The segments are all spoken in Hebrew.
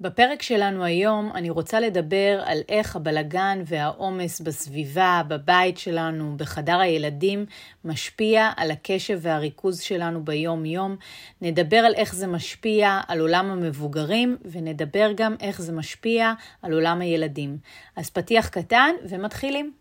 בפרק שלנו היום אני רוצה לדבר על איך הבלגן והעומס בסביבה, בבית שלנו, בחדר הילדים, משפיע על הקשב והריכוז שלנו ביום-יום. נדבר על איך זה משפיע על עולם המבוגרים, ונדבר גם איך זה משפיע על עולם הילדים. אז פתיח קטן ומתחילים.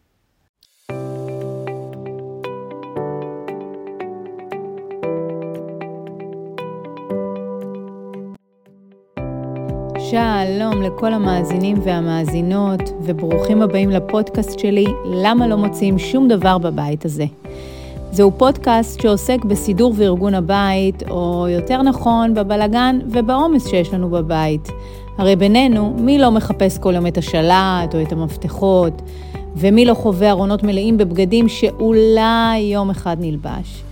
שלום לכל המאזינים והמאזינות, וברוכים הבאים לפודקאסט שלי, למה לא מוצאים שום דבר בבית הזה. זהו פודקאסט שעוסק בסידור וארגון הבית, או יותר נכון, בבלגן ובעומס שיש לנו בבית. הרי בינינו, מי לא מחפש כל יום את השלט או את המפתחות, ומי לא חווה ארונות מלאים בבגדים שאולי יום אחד נלבש.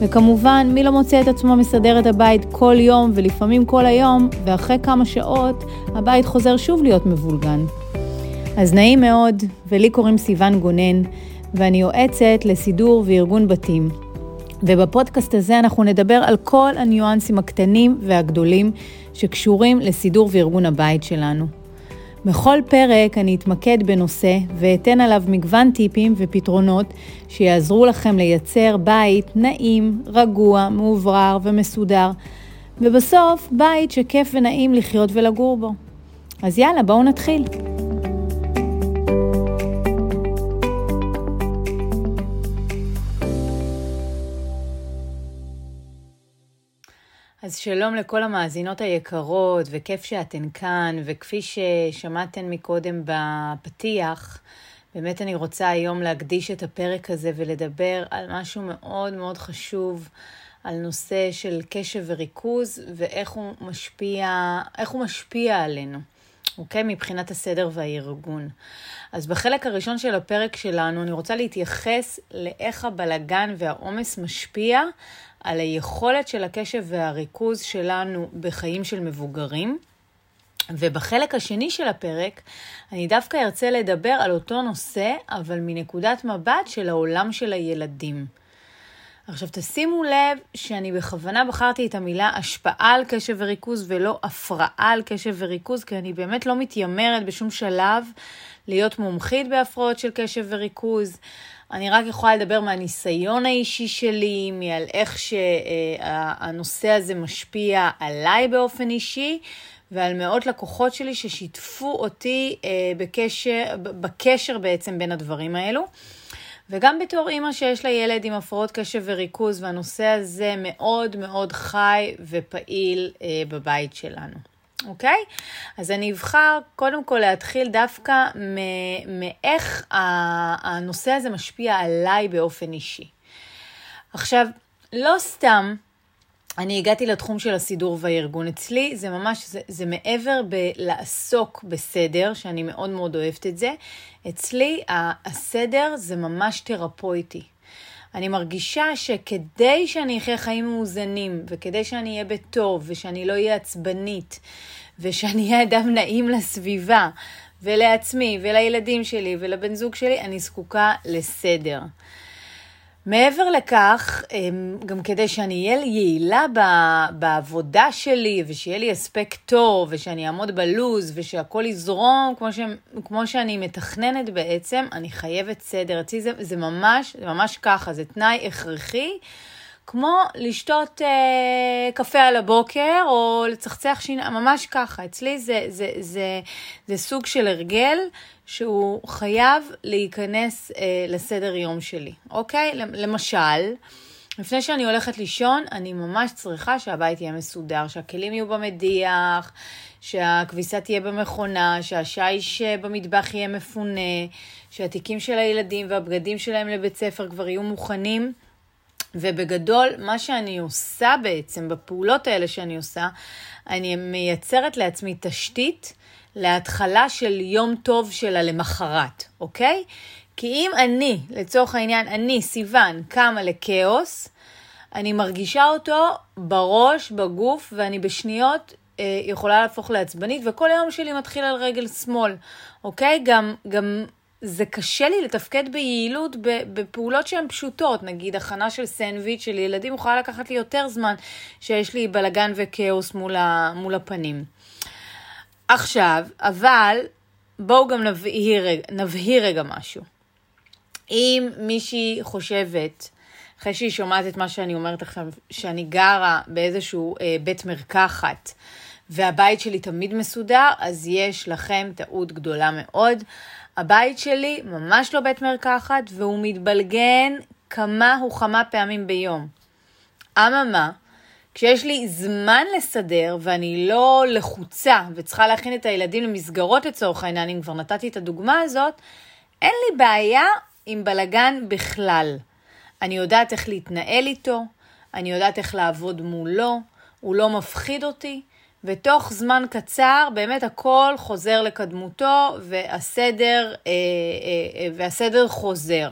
וכמובן, מי לא מוצא את עצמו מסדר את הבית כל יום ולפעמים כל היום, ואחרי כמה שעות הבית חוזר שוב להיות מבולגן. אז נעים מאוד, ולי קוראים סיון גונן, ואני יועצת לסידור וארגון בתים. ובפודקאסט הזה אנחנו נדבר על כל הניואנסים הקטנים והגדולים שקשורים לסידור וארגון הבית שלנו. בכל פרק אני אתמקד בנושא ואתן עליו מגוון טיפים ופתרונות שיעזרו לכם לייצר בית נעים, רגוע, מאוברר ומסודר, ובסוף בית שכיף ונעים לחיות ולגור בו. אז יאללה, בואו נתחיל. אז שלום לכל המאזינות היקרות, וכיף שאתן כאן, וכפי ששמעתן מקודם בפתיח, באמת אני רוצה היום להקדיש את הפרק הזה ולדבר על משהו מאוד מאוד חשוב, על נושא של קשב וריכוז, ואיך הוא משפיע, איך הוא משפיע עלינו. אוקיי? מבחינת הסדר והארגון. אז בחלק הראשון של הפרק שלנו אני רוצה להתייחס לאיך הבלגן והעומס משפיע על היכולת של הקשב והריכוז שלנו בחיים של מבוגרים. ובחלק השני של הפרק אני דווקא ארצה לדבר על אותו נושא, אבל מנקודת מבט של העולם של הילדים. עכשיו תשימו לב שאני בכוונה בחרתי את המילה השפעה על קשב וריכוז ולא הפרעה על קשב וריכוז, כי אני באמת לא מתיימרת בשום שלב להיות מומחית בהפרעות של קשב וריכוז. אני רק יכולה לדבר מהניסיון האישי שלי, מעל איך שהנושא הזה משפיע עליי באופן אישי, ועל מאות לקוחות שלי ששיתפו אותי אה, בקשר, בקשר בעצם בין הדברים האלו. וגם בתור אימא שיש לה ילד עם הפרעות קשב וריכוז, והנושא הזה מאוד מאוד חי ופעיל אה, בבית שלנו. אוקיי? אז אני אבחר קודם כל להתחיל דווקא מאיך הנושא הזה משפיע עליי באופן אישי. עכשיו, לא סתם אני הגעתי לתחום של הסידור והארגון. אצלי זה ממש, זה, זה מעבר בלעסוק בסדר, שאני מאוד מאוד אוהבת את זה. אצלי הסדר זה ממש תרפויטי. אני מרגישה שכדי שאני אחיה חיים מאוזנים, וכדי שאני אהיה בטוב, ושאני לא אהיה עצבנית, ושאני אהיה אדם נעים לסביבה, ולעצמי, ולילדים שלי, ולבן זוג שלי, אני זקוקה לסדר. מעבר לכך, אמ, גם כדי שאני אהיה יעילה בעבודה שלי, ושיהיה לי הספק טוב, ושאני אעמוד בלוז, ושהכול יזרום כמו, ש, כמו שאני מתכננת בעצם, אני חייבת סדר. אצלי זה, זה ממש, זה ממש ככה, זה תנאי הכרחי. כמו לשתות אה, קפה על הבוקר או לצחצח שיניים, ממש ככה. אצלי זה, זה, זה, זה, זה סוג של הרגל שהוא חייב להיכנס אה, לסדר יום שלי, אוקיי? למשל, לפני שאני הולכת לישון, אני ממש צריכה שהבית יהיה מסודר, שהכלים יהיו במדיח, שהכביסה תהיה במכונה, שהשיש במטבח יהיה מפונה, שהתיקים של הילדים והבגדים שלהם לבית ספר כבר יהיו מוכנים. ובגדול, מה שאני עושה בעצם, בפעולות האלה שאני עושה, אני מייצרת לעצמי תשתית להתחלה של יום טוב של הלמחרת, אוקיי? כי אם אני, לצורך העניין, אני, סיוון, קמה לכאוס, אני מרגישה אותו בראש, בגוף, ואני בשניות אה, יכולה להפוך לעצבנית, וכל היום שלי מתחיל על רגל שמאל, אוקיי? גם, גם זה קשה לי לתפקד ביעילות בפעולות שהן פשוטות, נגיד הכנה של סנדוויץ' של ילדים יכולה לקחת לי יותר זמן שיש לי בלגן וכאוס מול, ה, מול הפנים. עכשיו, אבל בואו גם נבהיר, נבהיר רגע משהו. אם מישהי חושבת, אחרי שהיא שומעת את מה שאני אומרת עכשיו, שאני גרה באיזשהו אה, בית מרקחת, והבית שלי תמיד מסודר, אז יש לכם טעות גדולה מאוד. הבית שלי ממש לא בית מרקחת, והוא מתבלגן כמה וכמה פעמים ביום. אממה, כשיש לי זמן לסדר ואני לא לחוצה וצריכה להכין את הילדים למסגרות לצורך העניין, אם כבר נתתי את הדוגמה הזאת, אין לי בעיה עם בלגן בכלל. אני יודעת איך להתנהל איתו, אני יודעת איך לעבוד מולו, הוא לא מפחיד אותי, ותוך זמן קצר באמת הכל חוזר לקדמותו והסדר, אה, אה, אה, והסדר חוזר.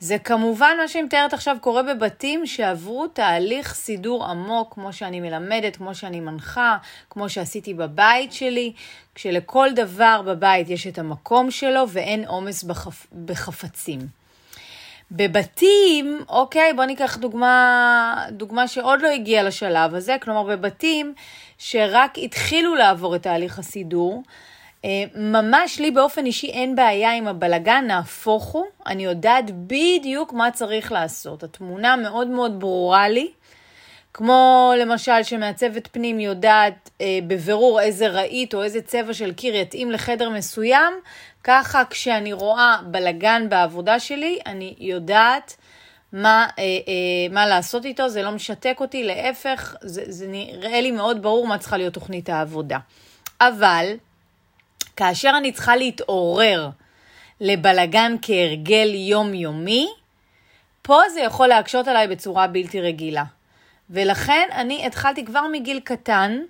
זה כמובן מה שאני מתארת עכשיו קורה בבתים שעברו תהליך סידור עמוק, כמו שאני מלמדת, כמו שאני מנחה, כמו שעשיתי בבית שלי, כשלכל דבר בבית יש את המקום שלו ואין עומס בחפ... בחפצים. בבתים, אוקיי, בואו ניקח דוגמה, דוגמה שעוד לא הגיעה לשלב הזה, כלומר בבתים שרק התחילו לעבור את תהליך הסידור, ממש לי באופן אישי אין בעיה עם הבלגן, נהפוך הוא, אני יודעת בדיוק מה צריך לעשות. התמונה מאוד מאוד ברורה לי, כמו למשל שמעצבת פנים יודעת אה, בבירור איזה רהיט או איזה צבע של קיר יתאים לחדר מסוים, ככה כשאני רואה בלגן בעבודה שלי, אני יודעת מה, אה, אה, מה לעשות איתו, זה לא משתק אותי, להפך, זה, זה נראה לי מאוד ברור מה צריכה להיות תוכנית העבודה. אבל, כאשר אני צריכה להתעורר לבלגן כהרגל יומיומי, פה זה יכול להקשות עליי בצורה בלתי רגילה. ולכן אני התחלתי כבר מגיל קטן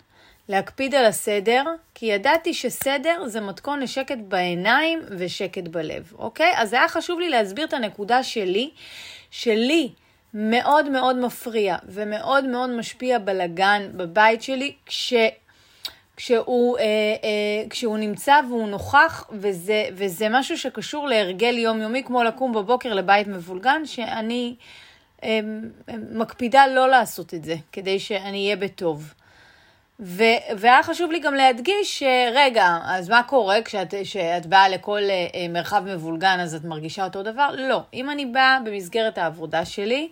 להקפיד על הסדר, כי ידעתי שסדר זה מתכון לשקט בעיניים ושקט בלב, אוקיי? אז היה חשוב לי להסביר את הנקודה שלי, שלי מאוד מאוד מפריע ומאוד מאוד משפיע בלגן בבית שלי, כש... כשהוא, אה, אה, כשהוא נמצא והוא נוכח, וזה, וזה משהו שקשור להרגל יומיומי, כמו לקום בבוקר לבית מבולגן, שאני אה, מקפידה לא לעשות את זה, כדי שאני אהיה בטוב. ו- והיה חשוב לי גם להדגיש שרגע, אז מה קורה כשאת, כשאת באה לכל אה, אה, מרחב מבולגן אז את מרגישה אותו דבר? לא. אם אני באה במסגרת העבודה שלי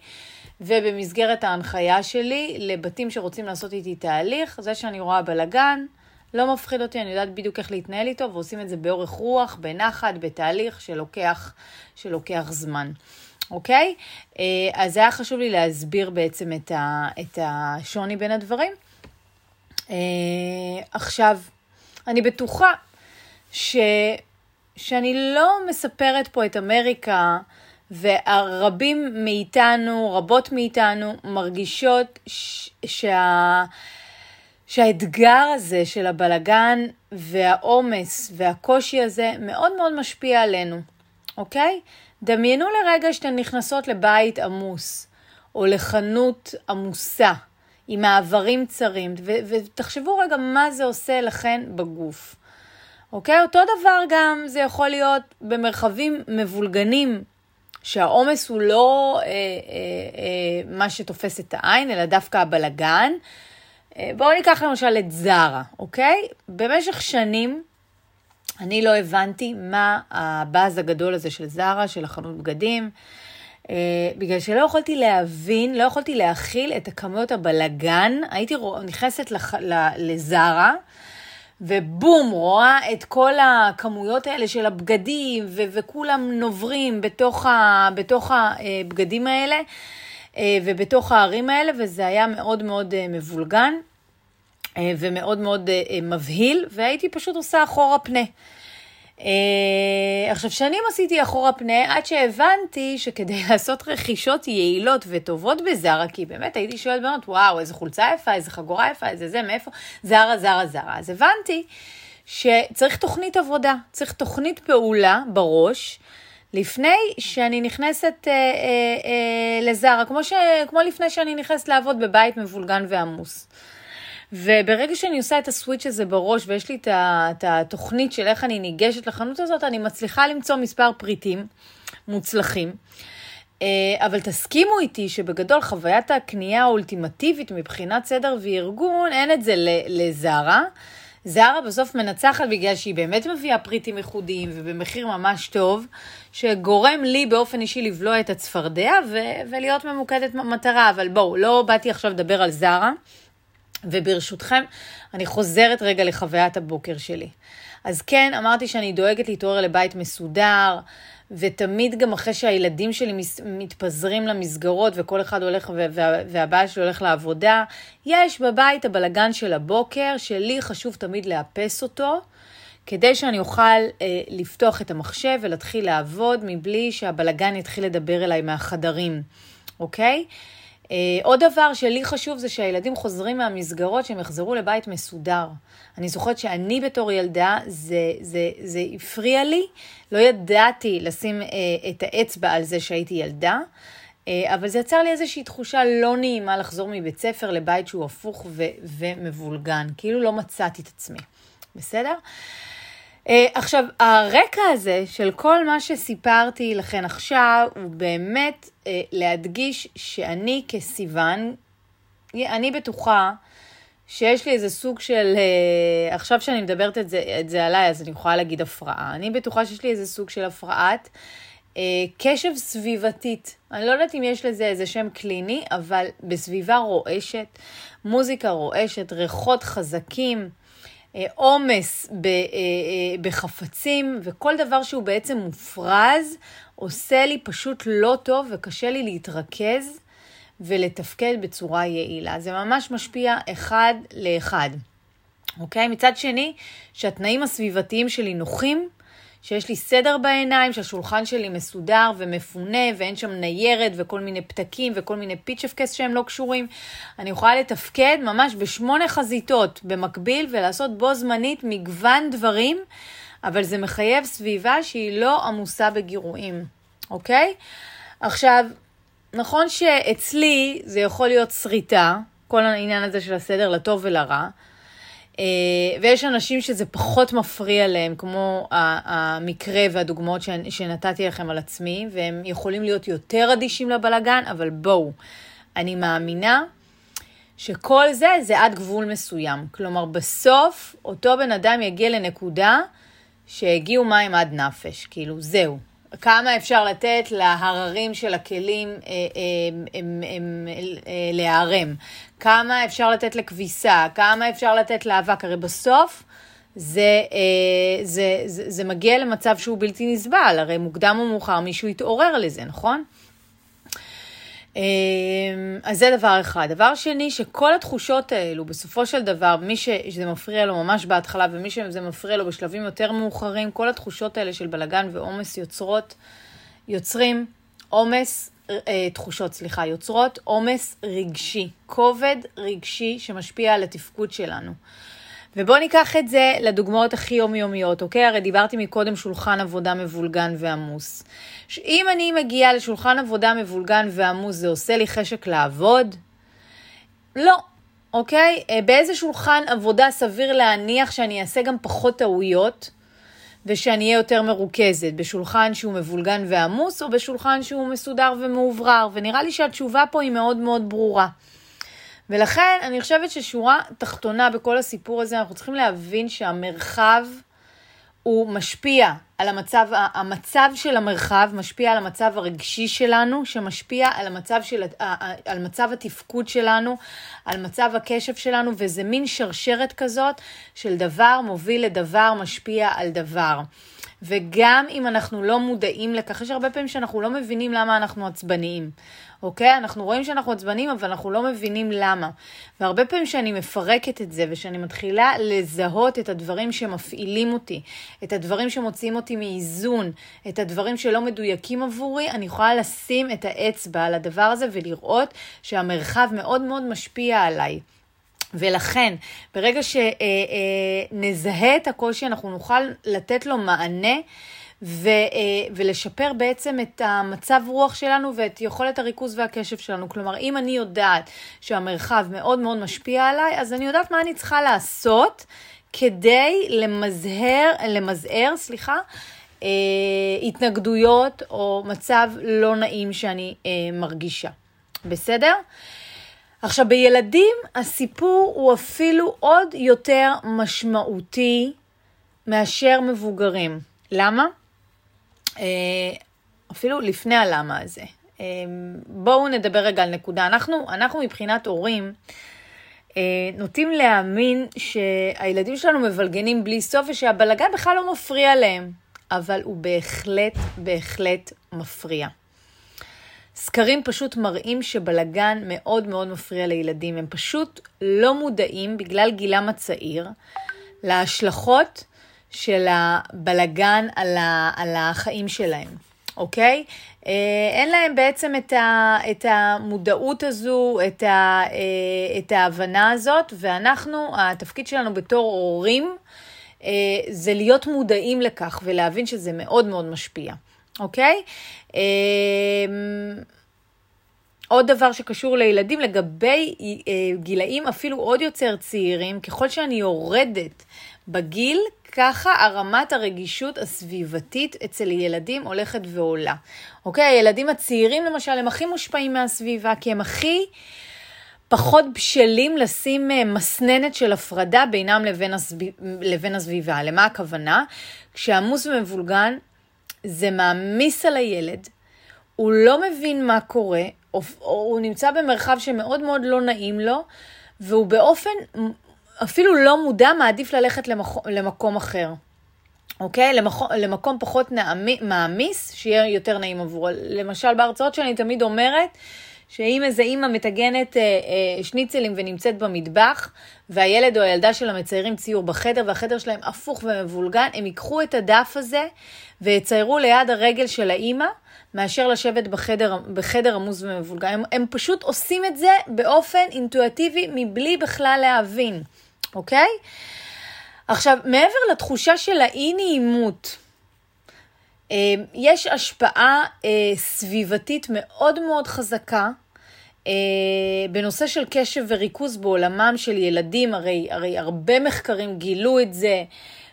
ובמסגרת ההנחיה שלי לבתים שרוצים לעשות איתי תהליך, זה שאני רואה בלאגן, לא מפחיד אותי, אני יודעת בדיוק איך להתנהל איתו, ועושים את זה באורך רוח, בנחת, בתהליך שלוקח, שלוקח זמן. אוקיי? אה, אז היה חשוב לי להסביר בעצם את, ה, את השוני בין הדברים. אה, עכשיו, אני בטוחה ש, שאני לא מספרת פה את אמריקה, והרבים מאיתנו, רבות מאיתנו, מרגישות ש, שה... שהאתגר הזה של הבלגן והעומס והקושי הזה מאוד מאוד משפיע עלינו, אוקיי? דמיינו לרגע שאתן נכנסות לבית עמוס, או לחנות עמוסה. עם מעברים צרים, ו- ותחשבו רגע מה זה עושה לכן בגוף. אוקיי? אותו דבר גם זה יכול להיות במרחבים מבולגנים, שהעומס הוא לא אה, אה, אה, מה שתופס את העין, אלא דווקא הבלגן. אה, בואו ניקח למשל את זרה, אוקיי? במשך שנים אני לא הבנתי מה הבאז הגדול הזה של זרה, של החנות בגדים. Uh, בגלל שלא יכולתי להבין, לא יכולתי להכיל את הכמויות הבלגן. הייתי נכנסת לח, לזרה, ובום, רואה את כל הכמויות האלה של הבגדים, ו- וכולם נוברים בתוך, ה- בתוך הבגדים האלה, uh, ובתוך הערים האלה, וזה היה מאוד מאוד uh, מבולגן, uh, ומאוד מאוד מבהיל, והייתי פשוט עושה אחורה פנה. עכשיו, שנים עשיתי אחורה פנה עד שהבנתי שכדי לעשות רכישות יעילות וטובות בזרה, כי באמת הייתי שואלת בנות, וואו, איזה חולצה יפה, איזה חגורה יפה, איזה זה, מאיפה? זרה, זרה, זרה. אז הבנתי שצריך תוכנית עבודה, צריך תוכנית פעולה בראש. לפני שאני נכנסת אה, אה, אה, לזרה, כמו, ש, כמו לפני שאני נכנסת לעבוד בבית מבולגן ועמוס. וברגע שאני עושה את הסוויץ' הזה בראש ויש לי את התוכנית של איך אני ניגשת לחנות הזאת, אני מצליחה למצוא מספר פריטים מוצלחים. אה, אבל תסכימו איתי שבגדול חוויית הקנייה האולטימטיבית מבחינת סדר וארגון, אין את זה לזרה. זרה בסוף מנצחת בגלל שהיא באמת מביאה פריטים ייחודיים ובמחיר ממש טוב, שגורם לי באופן אישי לבלוע את הצפרדע ו- ולהיות ממוקדת מטרה. אבל בואו, לא באתי עכשיו לדבר על זרה, וברשותכם, אני חוזרת רגע לחוויית הבוקר שלי. אז כן, אמרתי שאני דואגת להתעורר לבית מסודר, ותמיד גם אחרי שהילדים שלי מתפזרים למסגרות וכל אחד הולך וה, והבעל שלי הולך לעבודה, יש בבית הבלגן של הבוקר, שלי חשוב תמיד לאפס אותו, כדי שאני אוכל אה, לפתוח את המחשב ולהתחיל לעבוד מבלי שהבלגן יתחיל לדבר אליי מהחדרים, אוקיי? Uh, עוד דבר שלי חשוב זה שהילדים חוזרים מהמסגרות, שהם יחזרו לבית מסודר. אני זוכרת שאני בתור ילדה, זה, זה, זה הפריע לי, לא ידעתי לשים uh, את האצבע על זה שהייתי ילדה, uh, אבל זה יצר לי איזושהי תחושה לא נעימה לחזור מבית ספר לבית שהוא הפוך ו- ומבולגן, כאילו לא מצאתי את עצמי, בסדר? Uh, עכשיו, הרקע הזה של כל מה שסיפרתי לכן עכשיו, הוא באמת uh, להדגיש שאני כסיוון, אני בטוחה שיש לי איזה סוג של, uh, עכשיו שאני מדברת את זה, את זה עליי, אז אני יכולה להגיד הפרעה. אני בטוחה שיש לי איזה סוג של הפרעת uh, קשב סביבתית. אני לא יודעת אם יש לזה איזה שם קליני, אבל בסביבה רועשת, מוזיקה רועשת, ריחות חזקים. אה, עומס אה, אה, בחפצים, וכל דבר שהוא בעצם מופרז, עושה לי פשוט לא טוב וקשה לי להתרכז ולתפקד בצורה יעילה. זה ממש משפיע אחד לאחד. אוקיי? מצד שני, שהתנאים הסביבתיים שלי נוחים, שיש לי סדר בעיניים, שהשולחן שלי מסודר ומפונה, ואין שם ניירת וכל מיני פתקים וכל מיני פיצ'פקס שהם לא קשורים. אני יכולה לתפקד ממש בשמונה חזיתות במקביל ולעשות בו זמנית מגוון דברים, אבל זה מחייב סביבה שהיא לא עמוסה בגירויים, אוקיי? עכשיו, נכון שאצלי זה יכול להיות שריטה, כל העניין הזה של הסדר לטוב ולרע, ויש אנשים שזה פחות מפריע להם, כמו המקרה והדוגמאות שנתתי לכם על עצמי, והם יכולים להיות יותר אדישים לבלגן, אבל בואו, אני מאמינה שכל זה זה עד גבול מסוים. כלומר, בסוף אותו בן אדם יגיע לנקודה שהגיעו מים עד נפש, כאילו, זהו. כמה אפשר לתת להררים של הכלים אה, אה, אה, להיערם, כמה אפשר לתת לכביסה, כמה אפשר לתת לאבק, הרי בסוף זה, זה, זה, זה מגיע למצב שהוא בלתי נסבל, הרי מוקדם או מאוחר מישהו יתעורר לזה, נכון? אמ, אז זה דבר אחד. דבר שני, שכל התחושות האלו, בסופו של דבר, מי שזה מפריע לו ממש בהתחלה ומי שזה מפריע לו בשלבים יותר מאוחרים, כל התחושות האלה של בלגן ועומס יוצרות, יוצרים עומס, אה, תחושות, סליחה, יוצרות עומס רגשי, כובד רגשי שמשפיע על התפקוד שלנו. ובואו ניקח את זה לדוגמאות הכי יומיומיות, אוקיי? הרי דיברתי מקודם שולחן עבודה מבולגן ועמוס. אם אני מגיעה לשולחן עבודה מבולגן ועמוס, זה עושה לי חשק לעבוד? לא, אוקיי? אה, באיזה שולחן עבודה סביר להניח שאני אעשה גם פחות טעויות ושאני אהיה יותר מרוכזת? בשולחן שהוא מבולגן ועמוס או בשולחן שהוא מסודר ומאוברר? ונראה לי שהתשובה פה היא מאוד מאוד ברורה. ולכן אני חושבת ששורה תחתונה בכל הסיפור הזה, אנחנו צריכים להבין שהמרחב הוא משפיע על המצב, המצב של המרחב משפיע על המצב הרגשי שלנו, שמשפיע על המצב, של, על מצב התפקוד שלנו, על מצב הקשב שלנו, וזה מין שרשרת כזאת של דבר מוביל לדבר, משפיע על דבר. וגם אם אנחנו לא מודעים לכך, יש הרבה פעמים שאנחנו לא מבינים למה אנחנו עצבניים, אוקיי? אנחנו רואים שאנחנו עצבניים, אבל אנחנו לא מבינים למה. והרבה פעמים שאני מפרקת את זה, ושאני מתחילה לזהות את הדברים שמפעילים אותי, את הדברים שמוציאים אותי מאיזון, את הדברים שלא מדויקים עבורי, אני יכולה לשים את האצבע על הדבר הזה ולראות שהמרחב מאוד מאוד משפיע עליי. ולכן, ברגע שנזהה אה, את הקושי, אנחנו נוכל לתת לו מענה. ו, אה, ולשפר בעצם את המצב רוח שלנו ואת יכולת הריכוז והקשב שלנו. כלומר, אם אני יודעת שהמרחב מאוד מאוד משפיע עליי, אז אני יודעת מה אני צריכה לעשות כדי למזהר, למזער, סליחה, אה, התנגדויות או מצב לא נעים שאני מרגישה. בסדר? עכשיו, בילדים הסיפור הוא אפילו עוד יותר משמעותי מאשר מבוגרים. למה? אה, אפילו לפני הלמה הזה. אה, בואו נדבר רגע על נקודה. אנחנו, אנחנו מבחינת הורים, אה, נוטים להאמין שהילדים שלנו מבלגנים בלי סוף ושהבלגן בכלל לא מפריע להם, אבל הוא בהחלט, בהחלט מפריע. סקרים פשוט מראים שבלגן מאוד מאוד מפריע לילדים. הם פשוט לא מודעים, בגלל גילם הצעיר, להשלכות של הבלגן על, ה, על החיים שלהם, אוקיי? אה, אין להם בעצם את, ה, את המודעות הזו, את, ה, אה, את ההבנה הזאת, ואנחנו, התפקיד שלנו בתור הורים, אה, זה להיות מודעים לכך ולהבין שזה מאוד מאוד משפיע, אוקיי? עוד דבר שקשור לילדים, לגבי גילאים אפילו עוד יותר צעירים, ככל שאני יורדת בגיל, ככה הרמת הרגישות הסביבתית אצל ילדים הולכת ועולה. אוקיי? הילדים הצעירים למשל הם הכי מושפעים מהסביבה, כי הם הכי פחות בשלים לשים אה, מסננת של הפרדה בינם לבין, הסביב, לבין הסביבה. למה הכוונה? כשעמוס ומבולגן, זה מעמיס על הילד, הוא לא מבין מה קורה, או, או הוא נמצא במרחב שמאוד מאוד לא נעים לו, והוא באופן אפילו לא מודע, מעדיף ללכת למקום, למקום אחר. אוקיי? למקום, למקום פחות נעמי, מעמיס, שיהיה יותר נעים עבורו. למשל, בהרצאות שאני תמיד אומרת, שאם איזה אימא מטגנת אה, אה, שניצלים ונמצאת במטבח, והילד או הילדה שלה מציירים ציור בחדר, והחדר שלהם הפוך ומבולגן, הם ייקחו את הדף הזה ויציירו ליד הרגל של האימא, מאשר לשבת בחדר, בחדר עמוס ומבולגן. הם, הם פשוט עושים את זה באופן אינטואטיבי, מבלי בכלל להבין. אוקיי? עכשיו, מעבר לתחושה של האי-נעימות, אה, יש השפעה אה, סביבתית מאוד מאוד חזקה בנושא של קשב וריכוז בעולמם של ילדים, הרי, הרי הרבה מחקרים גילו את זה.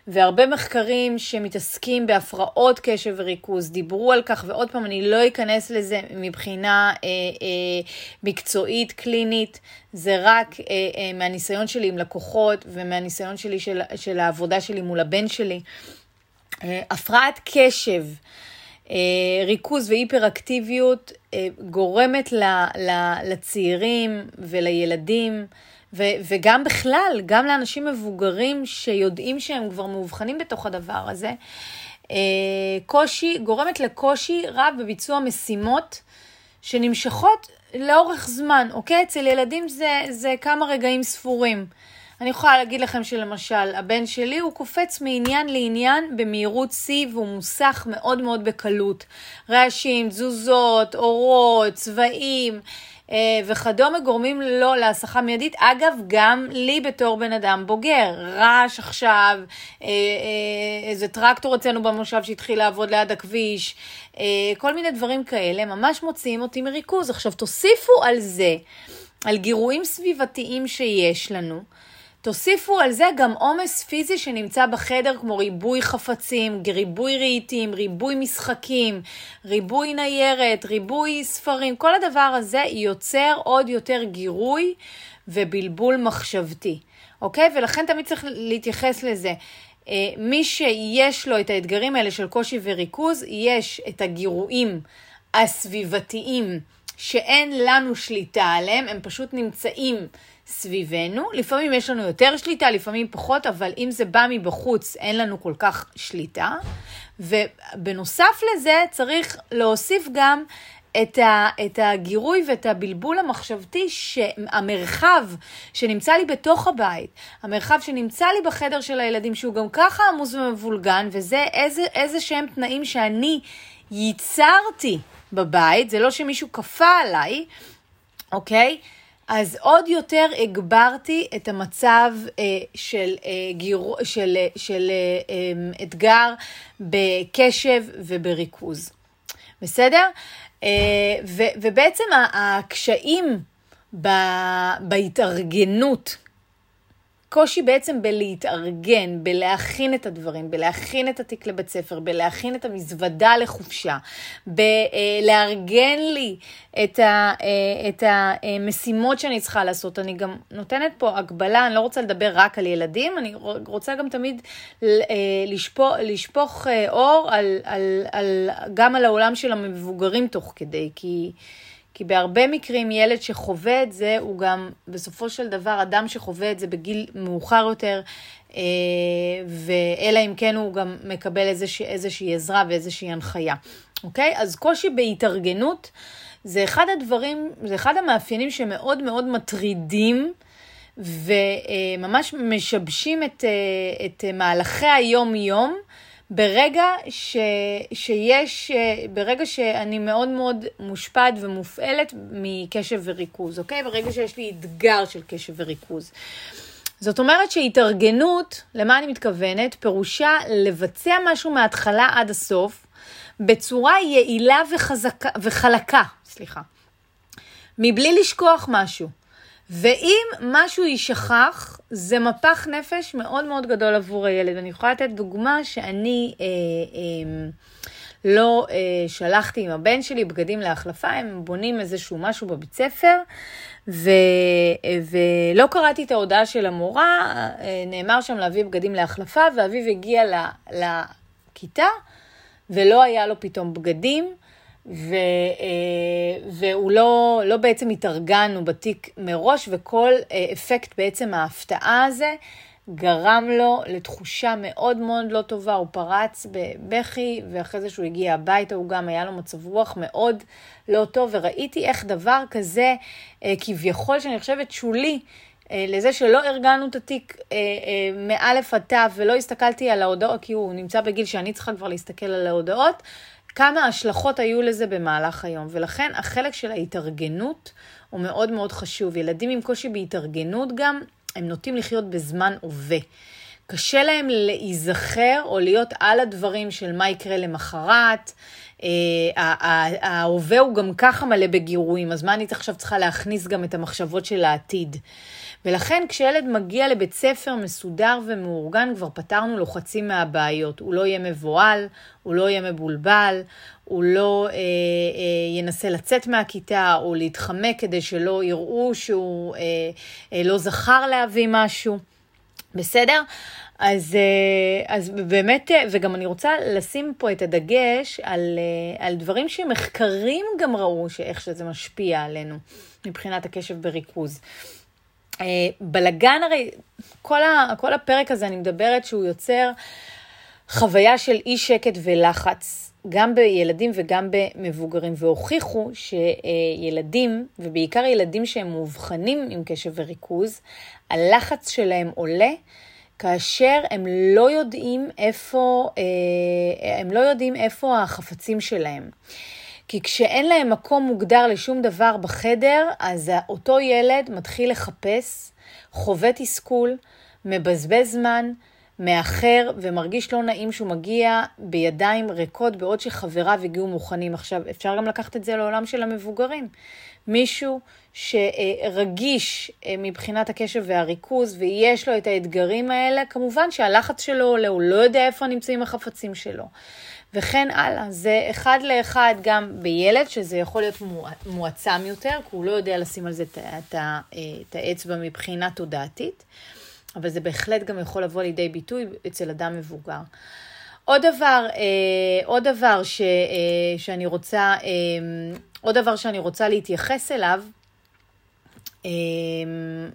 והרבה מחקרים שמתעסקים בהפרעות קשב וריכוז דיברו על כך, ועוד פעם, אני לא אכנס לזה מבחינה אה, אה, מקצועית, קלינית, זה רק אה, אה, מהניסיון שלי עם לקוחות ומהניסיון שלי של, של העבודה שלי מול הבן שלי. אה, הפרעת קשב, אה, ריכוז והיפראקטיביות אה, גורמת לצעירים ולילדים וגם בכלל, גם לאנשים מבוגרים שיודעים שהם כבר מאובחנים בתוך הדבר הזה, אה, קושי, גורמת לקושי רב בביצוע משימות שנמשכות לאורך זמן, אוקיי? אצל ילדים זה, זה כמה רגעים ספורים. אני יכולה להגיד לכם שלמשל, הבן שלי הוא קופץ מעניין לעניין במהירות שיא והוא מוסך מאוד מאוד בקלות. רעשים, תזוזות, אורות, צבעים. אה, וכדומה גורמים לו להסחה מיידית. אגב, גם לי בתור בן אדם בוגר, רעש עכשיו, אה, אה, איזה טרקטור אצלנו במושב שהתחיל לעבוד ליד הכביש, כל מיני דברים כאלה, ממש מוציאים אותי מריכוז. עכשיו, תוסיפו על זה, על גירויים סביבתיים שיש לנו, תוסיפו על זה גם עומס פיזי שנמצא בחדר, כמו ריבוי חפצים, ריבוי רהיטים, ריבוי משחקים, ריבוי ניירת, ריבוי ספרים, כל הדבר הזה יוצר עוד יותר גירוי ובלבול מחשבתי, אוקיי? ולכן תמיד צריך להתייחס לזה. אה, מי שיש לו את האתגרים האלה של קושי וריכוז, יש את הגירויים הסביבתיים שאין לנו שליטה עליהם, הם פשוט נמצאים סביבנו. לפעמים יש לנו יותר שליטה, לפעמים פחות, אבל אם זה בא מבחוץ, אין לנו כל כך שליטה. ובנוסף לזה, צריך להוסיף גם את, ה, את הגירוי ואת הבלבול המחשבתי שהמרחב שנמצא לי בתוך הבית, המרחב שנמצא לי בחדר של הילדים, שהוא גם ככה עמוס ומבולגן, וזה איזה, איזה שהם תנאים שאני ייצרתי בבית, זה לא שמישהו כפה עליי, אוקיי? אז עוד יותר הגברתי את המצב אה, של, אה, גיר... של, אה, של אה, אה, אתגר בקשב ובריכוז. בסדר? אה, ו, ובעצם הקשיים ב, בהתארגנות קושי בעצם בלהתארגן, בלהכין את הדברים, בלהכין את התיק לבית ספר, בלהכין את המזוודה לחופשה, בלארגן לי את, ה, אה, את המשימות שאני צריכה לעשות. אני גם נותנת פה הגבלה, אני לא רוצה לדבר רק על ילדים, אני רוצה גם תמיד אה, לשפוך, לשפוך אה, אור על, על, על, גם על העולם של המבוגרים תוך כדי, כי... כי בהרבה מקרים ילד שחווה את זה, הוא גם בסופו של דבר אדם שחווה את זה בגיל מאוחר יותר, אה, ואלא אם כן הוא גם מקבל איזושה, איזושהי עזרה ואיזושהי הנחיה. אוקיי? אז קושי בהתארגנות זה אחד הדברים, זה אחד המאפיינים שמאוד מאוד מטרידים. וממש משבשים את, אה, את מהלכי היום-יום, ברגע ש, שיש, ברגע שאני מאוד מאוד מושפעת ומופעלת מקשב וריכוז, אוקיי? ברגע שיש לי אתגר של קשב וריכוז. זאת אומרת שהתארגנות, למה אני מתכוונת? פירושה לבצע משהו מההתחלה עד הסוף, בצורה יעילה וחזקה, וחלקה, סליחה, מבלי לשכוח משהו. ואם משהו יישכח, זה מפח נפש מאוד מאוד גדול עבור הילד. אני יכולה לתת דוגמה שאני אה, אה, לא אה, שלחתי עם הבן שלי בגדים להחלפה, הם בונים איזשהו משהו בבית ספר, ו, ולא קראתי את ההודעה של המורה, אה, נאמר שם להביא בגדים להחלפה, ואביו הגיע לכיתה, ולא היה לו פתאום בגדים. ו, אה, והוא לא, לא בעצם התארגנו בתיק מראש, וכל אה, אפקט בעצם ההפתעה הזה גרם לו לתחושה מאוד מאוד לא טובה, הוא פרץ בבכי, ואחרי זה שהוא הגיע הביתה הוא גם היה לו מצב רוח מאוד לא טוב, וראיתי איך דבר כזה, אה, כביכול שאני חושבת שולי, לזה שלא ארגנו את התיק מאלף עד תו ולא הסתכלתי על ההודעות, כי הוא נמצא בגיל שאני צריכה כבר להסתכל על ההודעות, כמה השלכות היו לזה במהלך היום, ולכן החלק של ההתארגנות הוא מאוד מאוד חשוב. ילדים עם קושי בהתארגנות גם, הם נוטים לחיות בזמן הווה. קשה להם להיזכר או להיות על הדברים של מה יקרה למחרת. אה, ההווה הוא גם ככה מלא בגירויים, אז מה אני עכשיו צריכה להכניס גם את המחשבות של העתיד? ולכן כשילד מגיע לבית ספר מסודר ומאורגן, כבר פתרנו לו חצי מהבעיות. הוא לא יהיה מבוהל, הוא לא יהיה מבולבל, הוא לא אה, אה, ינסה לצאת מהכיתה או להתחמק כדי שלא יראו שהוא אה, אה, לא זכר להביא משהו. בסדר? אז, אה, אז באמת, אה, וגם אני רוצה לשים פה את הדגש על, אה, על דברים שמחקרים גם ראו שאיך שזה משפיע עלינו מבחינת הקשב בריכוז. בלגן הרי, כל, ה, כל הפרק הזה אני מדברת שהוא יוצר חוויה של אי שקט ולחץ, גם בילדים וגם במבוגרים, והוכיחו שילדים, ובעיקר ילדים שהם מאובחנים עם קשב וריכוז, הלחץ שלהם עולה. כאשר הם לא יודעים איפה, אה, הם לא יודעים איפה החפצים שלהם. כי כשאין להם מקום מוגדר לשום דבר בחדר, אז אותו ילד מתחיל לחפש, חווה תסכול, מבזבז זמן, מאחר ומרגיש לא נעים שהוא מגיע בידיים ריקות בעוד שחבריו הגיעו מוכנים. עכשיו, אפשר גם לקחת את זה לעולם של המבוגרים. מישהו שרגיש אה, מבחינת הקשב והריכוז ויש לו את האתגרים האלה, כמובן שהלחץ שלו עולה, הוא לא יודע איפה נמצאים החפצים שלו. וכן הלאה, זה אחד לאחד גם בילד, שזה יכול להיות מועצם יותר, כי הוא לא יודע לשים על זה את, את האצבע מבחינה תודעתית, אבל זה בהחלט גם יכול לבוא לידי ביטוי אצל אדם מבוגר. עוד דבר, אה, עוד דבר ש, אה, שאני רוצה, אה, עוד דבר שאני רוצה להתייחס אליו, אה,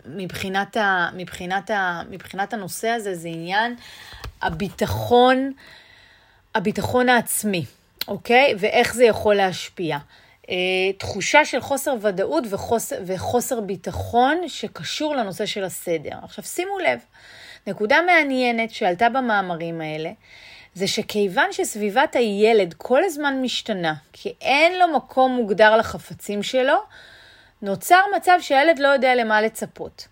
מבחינת, ה, מבחינת, ה, מבחינת הנושא הזה, זה עניין הביטחון, הביטחון העצמי, אוקיי? ואיך זה יכול להשפיע. Uh, תחושה של חוסר ודאות וחוסר, וחוסר ביטחון שקשור לנושא של הסדר. עכשיו שימו לב, נקודה מעניינת שעלתה במאמרים האלה, זה שכיוון שסביבת הילד כל הזמן משתנה, כי אין לו מקום מוגדר לחפצים שלו, נוצר מצב שהילד לא יודע למה לצפות.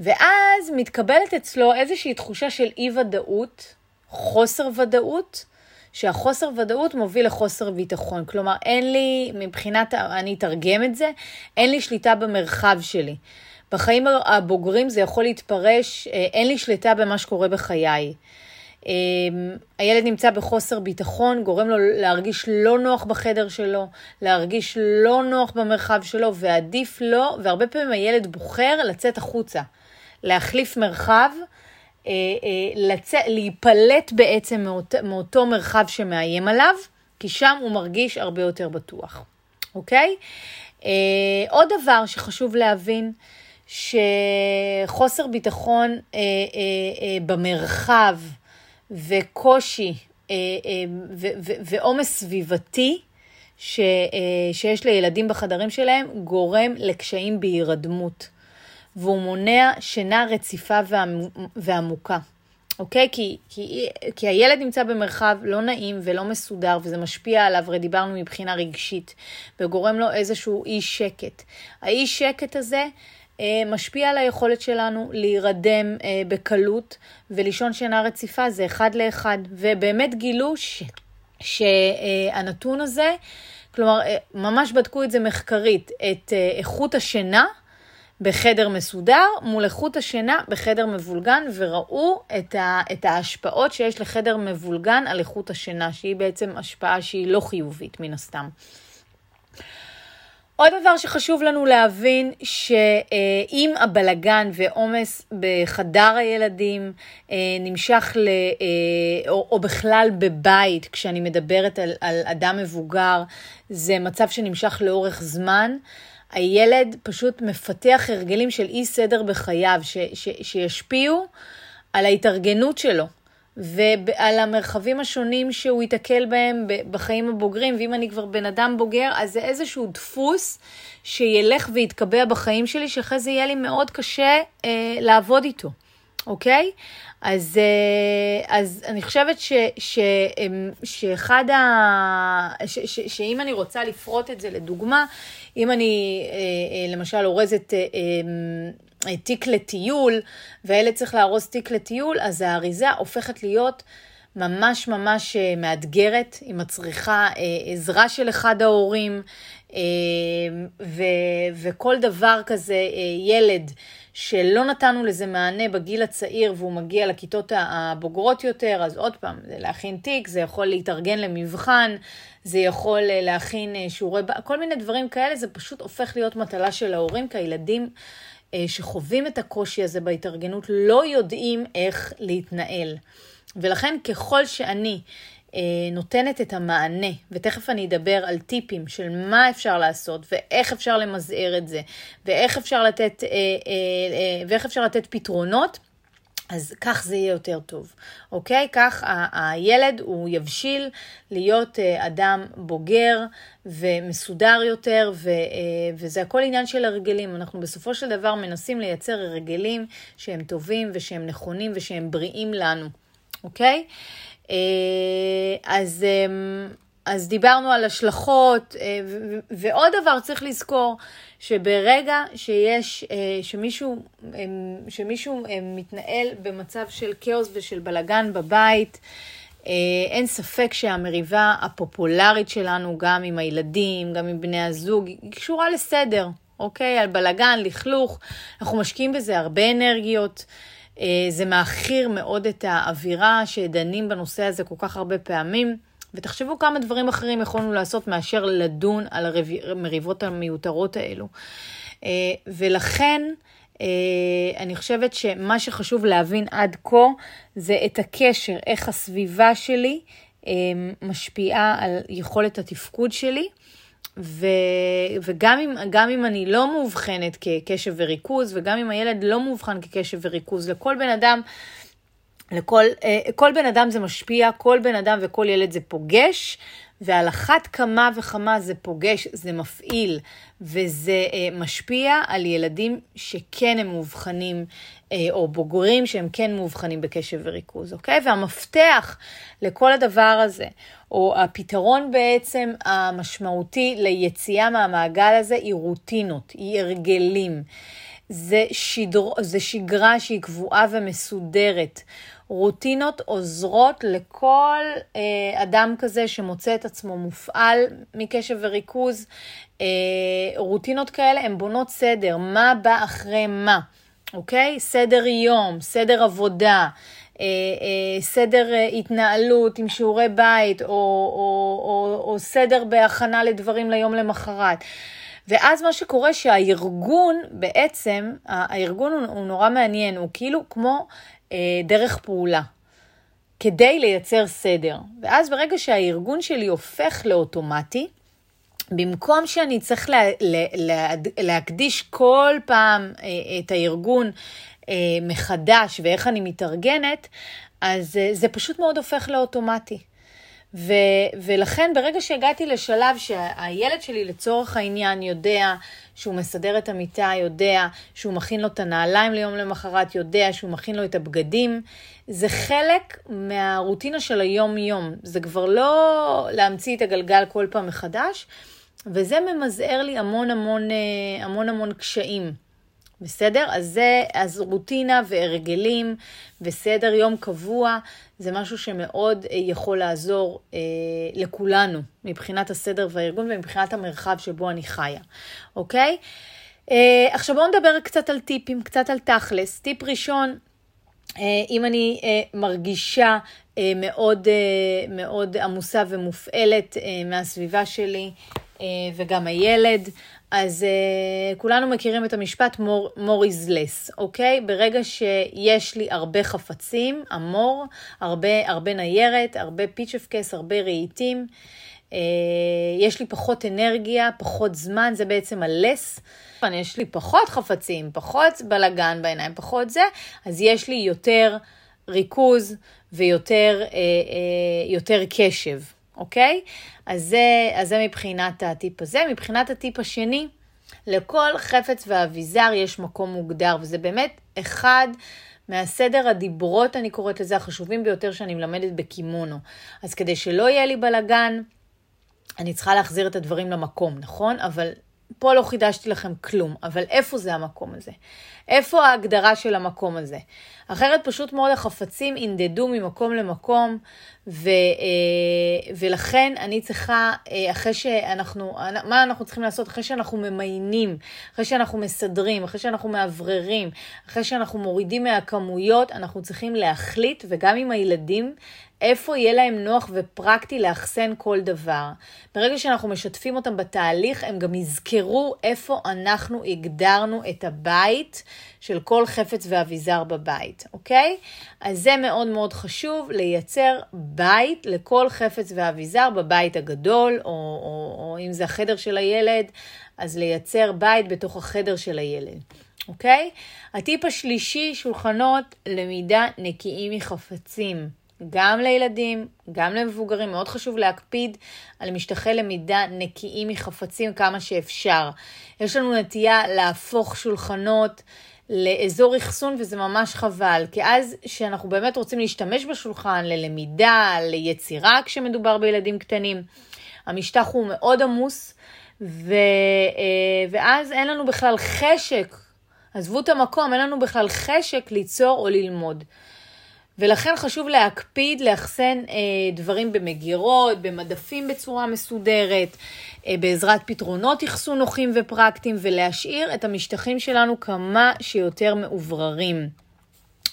ואז מתקבלת אצלו איזושהי תחושה של אי-ודאות, חוסר ודאות, שהחוסר ודאות מוביל לחוסר ביטחון. כלומר, אין לי, מבחינת, אני אתרגם את זה, אין לי שליטה במרחב שלי. בחיים הבוגרים זה יכול להתפרש, אה, אין לי שליטה במה שקורה בחיי. אה, הילד נמצא בחוסר ביטחון, גורם לו להרגיש לא נוח בחדר שלו, להרגיש לא נוח במרחב שלו, ועדיף לו, והרבה פעמים הילד בוחר לצאת החוצה, להחליף מרחב, לצא, להיפלט בעצם מאות, מאותו מרחב שמאיים עליו, כי שם הוא מרגיש הרבה יותר בטוח, אוקיי? עוד דבר שחשוב להבין, שחוסר ביטחון אה, אה, אה, במרחב וקושי אה, אה, ועומס סביבתי ש, אה, שיש לילדים בחדרים שלהם גורם לקשיים בהירדמות, והוא מונע שינה רציפה ועמוקה. אוקיי? כי, כי, כי הילד נמצא במרחב לא נעים ולא מסודר, וזה משפיע עליו, הרי דיברנו מבחינה רגשית, וגורם לו איזשהו אי שקט. האי שקט הזה משפיע על היכולת שלנו להירדם אה, בקלות ולישון שינה רציפה, זה אחד לאחד. ובאמת גילו ש, שהנתון הזה, כלומר, אה, ממש בדקו את זה מחקרית, את איכות השינה בחדר מסודר מול איכות השינה בחדר מבולגן, וראו את, ה, את ההשפעות שיש לחדר מבולגן על איכות השינה, שהיא בעצם השפעה שהיא לא חיובית מן הסתם. עוד דבר שחשוב לנו להבין, שאם הבלגן ועומס בחדר הילדים אה, נמשך, ל, אה, או, בכלל בבית, כשאני מדברת על, על אדם מבוגר, זה מצב שנמשך לאורך זמן, הילד פשוט מפתח הרגלים של אי סדר בחייו, ש, ש, שישפיעו על ההתארגנות שלו. ועל המרחבים השונים שהוא ייתקל בהם בחיים הבוגרים, ואם אני כבר בן אדם בוגר, אז זה איזשהו דפוס שילך ויתקבע בחיים שלי, שאחרי זה יהיה לי מאוד קשה אה, לעבוד איתו, אוקיי? אז, אה, אז אני חושבת ש, ש, שאחד ה... ש, ש, שאם אני רוצה לפרוט את זה לדוגמה, אם אני אה, אה, למשל אורזת... אה, אה, תיק לטיול, והילד צריך לארוז תיק לטיול, אז האריזה הופכת להיות ממש ממש אה, מאתגרת, היא מצריכה אה, עזרה של אחד ההורים, אה, ו, וכל דבר כזה, ילד שלא נתנו לזה מענה בגיל הצעיר והוא מגיע לכיתות הבוגרות יותר, אז עוד פעם, זה להכין תיק, זה יכול להתארגן למבחן, זה יכול להכין שיעורי, כל מיני דברים כאלה, זה פשוט הופך להיות מטלה של ההורים, כי הילדים אה, שחווים את הקושי הזה בהתארגנות לא יודעים איך להתנהל. ולכן ככל שאני אה, נותנת את המענה, ותכף אני אדבר על טיפים של מה אפשר לעשות ואיך אפשר למזער את זה, ואיך אפשר לתת, אה, ואיך אפשר לתת פתרונות, אז כך זה יהיה יותר טוב, אוקיי? כך ה- הילד הוא יבשיל להיות uh, אדם בוגר ומסודר יותר, ו- uh, וזה הכל עניין של הרגלים. אנחנו בסופו של דבר מנסים לייצר הרגלים שהם טובים ושהם נכונים ושהם בריאים לנו, אוקיי? Uh, אז... Um, אז דיברנו על השלכות, אה, ועוד דבר צריך לזכור, שברגע שיש, אה, שמישהו, אה, שמישהו מתנהל במצב של כאוס ושל בלגן בבית, אין ספק שהמריבה הפופולרית שלנו, גם עם הילדים, גם עם בני הזוג, היא קשורה לסדר, אוקיי? על בלגן, לכלוך, אנחנו משקיעים בזה הרבה אנרגיות. זה מעכיר מאוד את האווירה שדנים בנושא הזה כל כך הרבה פעמים. ותחשבו כמה דברים אחרים יכולנו לעשות מאשר לדון על המריבות המיותרות האלו. אה, ולכן, אה, אני חושבת שמה שחשוב להבין עד כה זה את הקשר, איך הסביבה שלי אה, משפיעה על יכולת התפקוד שלי. ו, וגם אם, אם אני לא מאובחנת כקשב וריכוז, וגם אם הילד לא מאובחן כקשב וריכוז, לכל בן אדם לכל אה, כל בן אדם זה משפיע, כל בן אדם וכל ילד זה פוגש, ועל אחת כמה וכמה זה פוגש, זה מפעיל, וזה אה, משפיע על ילדים שכן הם מאובחנים, אה, או בוגרים שהם כן מאובחנים בקשב וריכוז, אוקיי? והמפתח לכל הדבר הזה, או הפתרון בעצם המשמעותי ליציאה מהמעגל הזה, היא רוטינות, היא הרגלים. זה, שדר, זה שגרה שהיא קבועה ומסודרת. רוטינות עוזרות לכל אה, אדם כזה שמוצא את עצמו מופעל מקשב וריכוז. אה, רוטינות כאלה הן בונות סדר, מה בא אחרי מה, אוקיי? סדר יום, סדר עבודה. אה, אה, סדר אה, התנהלות עם שיעורי בית, או, או, או, או סדר בהכנה לדברים ליום למחרת. ואז מה שקורה שהארגון בעצם, הארגון הוא, הוא נורא מעניין, הוא כאילו כמו דרך פעולה, כדי לייצר סדר. ואז ברגע שהארגון שלי הופך לאוטומטי, במקום שאני צריך לה, לה, לה, להקדיש כל פעם אה, את הארגון אה, מחדש ואיך אני מתארגנת, אז אה, זה פשוט מאוד הופך לאוטומטי. ו, ולכן ברגע שהגעתי לשלב שהילד שלי לצורך העניין יודע שהוא מסדר את המיטה, יודע שהוא מכין לו את הנעליים ליום למחרת, יודע שהוא מכין לו את הבגדים, זה חלק מהרוטינה של היום-יום. זה כבר לא להמציא את הגלגל כל פעם מחדש, וזה ממזער לי המון המון אה, המון המון קשיים. בסדר? אז זה, אז רוטינה והרגלים וסדר יום קבוע, זה משהו שמאוד אה, יכול לעזור אה, לכולנו, מבחינת הסדר והארגון ומבחינת המרחב שבו אני חיה, אוקיי? אה, עכשיו בואו נדבר קצת על טיפים, קצת על תכלס. טיפ ראשון, אה, אם אני אה, מרגישה אה, מאוד, אה, מאוד עמוסה ומופעלת אה, מהסביבה שלי אה, וגם הילד, אז uh, כולנו מכירים את המשפט more, more is less, אוקיי? ברגע שיש לי הרבה חפצים, המור, הרבה, הרבה ניירת, הרבה פיצ'פקס, הרבה רהיטים, uh, יש לי פחות אנרגיה, פחות זמן, זה בעצם ה-less. יש לי פחות חפצים, פחות בלגן בעיניים, פחות זה, אז יש לי יותר ריכוז ויותר uh, uh, יותר קשב. אוקיי? אז זה, אז זה מבחינת הטיפ הזה. מבחינת הטיפ השני, לכל חפץ ואביזר יש מקום מוגדר, וזה באמת אחד מהסדר הדיברות, אני קוראת לזה, החשובים ביותר שאני מלמדת בקימונו. אז כדי שלא יהיה לי בלאגן, אני צריכה להחזיר את הדברים למקום, נכון? אבל פה לא חידשתי לכם כלום, אבל איפה זה המקום הזה? איפה ההגדרה של המקום הזה? אחרת פשוט מאוד החפצים ינדדו ממקום למקום, ו, אה, ולכן אני צריכה, אה, אחרי שאנחנו, מה אנחנו צריכים לעשות? אחרי שאנחנו ממיינים, אחרי שאנחנו מסדרים, אחרי שאנחנו מאווררים, אחרי שאנחנו מורידים מהכמויות, אנחנו צריכים להחליט, וגם עם הילדים, איפה יהיה להם נוח ופרקטי לאחסן כל דבר. ברגע שאנחנו משתפים אותם בתהליך, הם גם יזכרו איפה אנחנו הגדרנו את הבית של כל חפץ ואביזר בבית, אוקיי? אז זה מאוד מאוד חשוב, לייצר בית לכל חפץ ואביזר בבית הגדול, או, או, או אם זה החדר של הילד, אז לייצר בית בתוך החדר של הילד. אוקיי? הטיפ השלישי, שולחנות למידה נקיים מחפצים. גם לילדים, גם למבוגרים, מאוד חשוב להקפיד על משטחי למידה נקיים מחפצים כמה שאפשר. יש לנו נטייה להפוך שולחנות לאזור אחסון וזה ממש חבל, כי אז שאנחנו באמת רוצים להשתמש בשולחן ללמידה, ליצירה כשמדובר בילדים קטנים, המשטח הוא מאוד עמוס, ו, אה, ואז אין לנו בכלל חשק, עזבו את המקום, אין לנו בכלל חשק ליצור או ללמוד. ולכן חשוב להקפיד לאחסן אה, דברים במגירות, במדפים בצורה מסודרת, אה, בעזרת פתרונות אחסון נוחים ופרקטיים, ולהשאיר את המשטחים שלנו כמה שיותר מאובררים.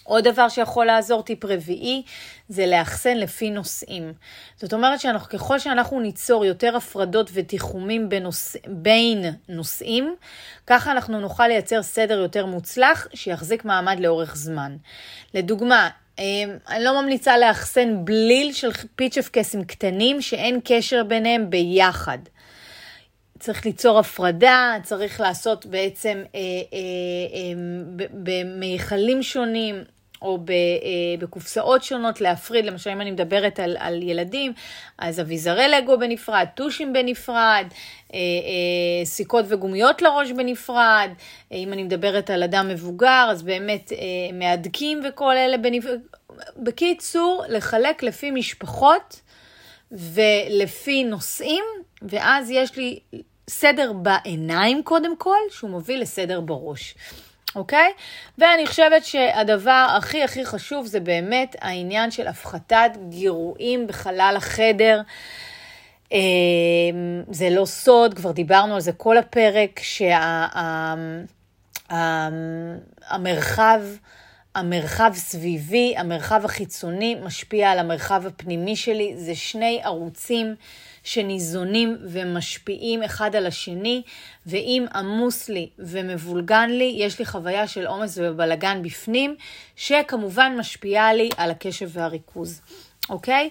עוד דבר שיכול לעזור, טיפ רביעי, זה לאחסן לפי נושאים. זאת אומרת שאנחנו, ככל שאנחנו ניצור יותר הפרדות ותיחומים בנוש... בין נושאים, ככה אנחנו נוכל לייצר סדר יותר מוצלח שיחזיק מעמד לאורך זמן. לדוגמה, אני לא ממליצה לאחסן בליל של פיצ'פקסים קטנים שאין קשר ביניהם ביחד. צריך ליצור הפרדה, צריך לעשות בעצם אה, אה, אה, במיכלים שונים או אה, בקופסאות שונות להפריד, למשל אם אני מדברת על, על ילדים, אז אביזרי לגו בנפרד, טושים בנפרד, אה, אה, סיכות וגומיות לראש בנפרד, אם אני מדברת על אדם מבוגר, אז באמת מהדקים וכל אלה בנפרד. בקיצור, לחלק לפי משפחות ולפי נושאים, ואז יש לי סדר בעיניים קודם כל, שהוא מוביל לסדר בראש. אוקיי? ואני חושבת שהדבר הכי הכי חשוב זה באמת העניין של הפחתת גירויים בחלל החדר. אמ, זה לא סוד, כבר דיברנו על זה כל הפרק, שהמרחב, המרחב סביבי, המרחב החיצוני משפיע על המרחב הפנימי שלי. זה שני ערוצים שניזונים ומשפיעים אחד על השני, ואם עמוס לי ומבולגן לי, יש לי חוויה של עומס ובלגן בפנים, שכמובן משפיעה לי על הקשב והריכוז, אוקיי?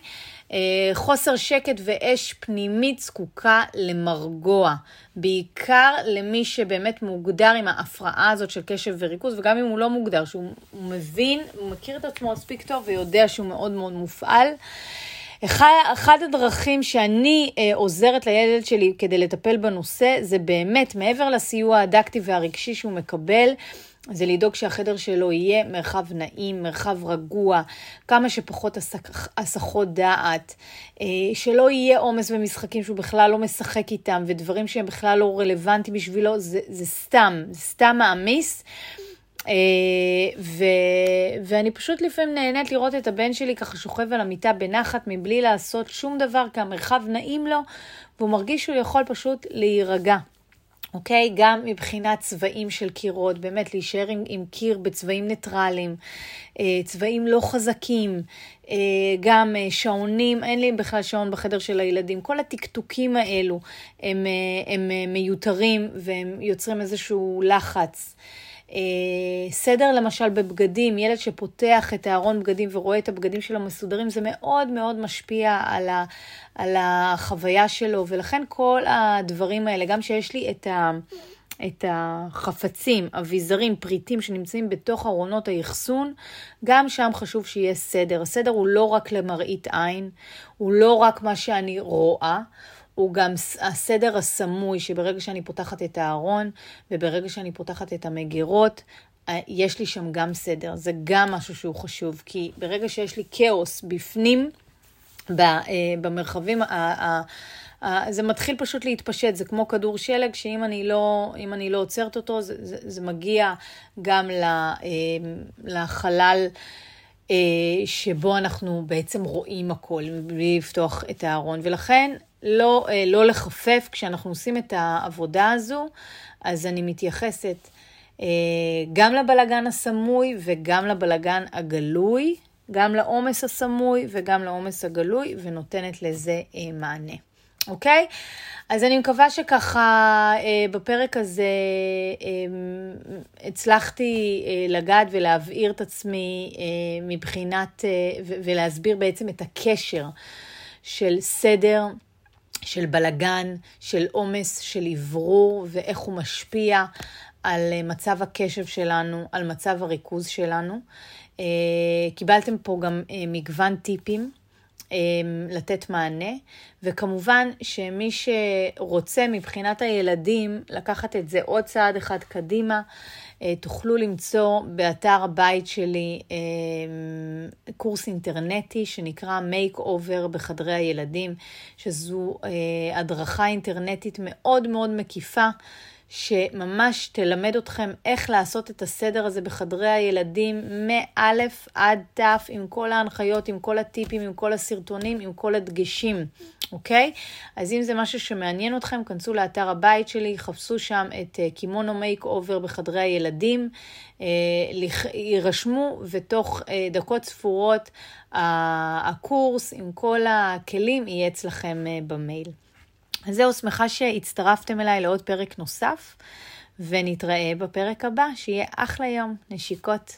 אה, חוסר שקט ואש פנימית זקוקה למרגוע, בעיקר למי שבאמת מוגדר עם ההפרעה הזאת של קשב וריכוז, וגם אם הוא לא מוגדר, שהוא מבין, הוא מכיר את עצמו מספיק טוב ויודע שהוא מאוד מאוד מופעל. אחד הדרכים שאני אה, עוזרת לילד שלי כדי לטפל בנושא, זה באמת, מעבר לסיוע הדקטי והרגשי שהוא מקבל, זה לדאוג שהחדר שלו יהיה מרחב נעים, מרחב רגוע, כמה שפחות הסחות דעת, אה, שלא יהיה עומס במשחקים שהוא בכלל לא משחק איתם, ודברים שהם בכלל לא רלוונטיים בשבילו, זה, זה סתם, זה סתם מעמיס. אה, ו, ואני פשוט לפעמים נהנית לראות את הבן שלי ככה שוכב על המיטה בנחת מבלי לעשות שום דבר, כי המרחב נעים לו, והוא מרגיש שהוא יכול פשוט להירגע. אוקיי? Okay, גם מבחינת צבעים של קירות, באמת להישאר עם, עם קיר בצבעים ניטרליים, אה, צבעים לא חזקים, אה, גם שעונים, אין לי בכלל שעון בחדר של הילדים, כל הטקטוקים האלו הם, הם מיותרים והם יוצרים איזשהו לחץ. אה, סדר למשל בבגדים, ילד שפותח את הארון בגדים ורואה את הבגדים שלו מסודרים, זה מאוד מאוד משפיע על, ה, על החוויה שלו, ולכן כל הדברים האלה, גם שיש לי את ה... את החפצים, אביזרים, פריטים שנמצאים בתוך ארונות האחסון, גם שם חשוב שיהיה סדר. הסדר הוא לא רק למראית עין, הוא לא רק מה שאני רואה, הוא גם הסדר הסמוי, שברגע שאני פותחת את הארון וברגע שאני פותחת את המגירות, אה, יש לי שם גם סדר. זה גם משהו שהוא חשוב, כי ברגע שיש לי כאוס בפנים, אה, במרחבים, זה מתחיל פשוט להתפשט, זה כמו כדור שלג, שאם אני לא, אני לא עוצרת אותו, זה, זה, זה מגיע גם אה, לחלל. שבו אנחנו בעצם רואים הכל, בלי לפתוח את הארון. ולכן לא, אה, לא לחפף כשאנחנו עושים את העבודה הזו, אז אני מתייחסת אה, גם לבלגן הסמוי וגם לבלגן הגלוי, גם לעומס הסמוי וגם לעומס הגלוי, ונותנת לזה אה, מענה. אוקיי? אז אני מקווה שככה בפרק הזה הצלחתי לגעת ולהבהיר את עצמי מבחינת, ולהסביר בעצם את הקשר של סדר. של בלגן, של עומס, של אוורור, ואיך הוא משפיע על אה, מצב הקשב שלנו, על מצב הריכוז שלנו. אה, קיבלתם פה גם אה, מגוון טיפים. לתת מענה, וכמובן שמי שרוצה מבחינת הילדים לקחת את זה עוד צעד אחד קדימה, תוכלו למצוא באתר הבית שלי אה, קורס אינטרנטי שנקרא Make Over בחדרי הילדים, שזו אה, הדרכה אינטרנטית מאוד מאוד מקיפה. שממש תלמד אתכם איך לעשות את הסדר הזה בחדרי הילדים מא' עד ת', עם כל ההנחיות, עם כל הטיפים, עם כל הסרטונים, עם כל הדגשים, אוקיי? אז אם זה משהו שמעניין אתכם, כנסו לאתר הבית שלי, חפשו שם את קימונו makeover בחדרי הילדים, אה, הירשמו, ותוך אה, דקות ספורות הקורס עם כל הכלים יהיה אצלכם אה, במייל. אז זהו, שמחה שהצטרפתם אליי לעוד פרק נוסף, ונתראה בפרק הבא, שיהיה אחלה יום. נשיקות.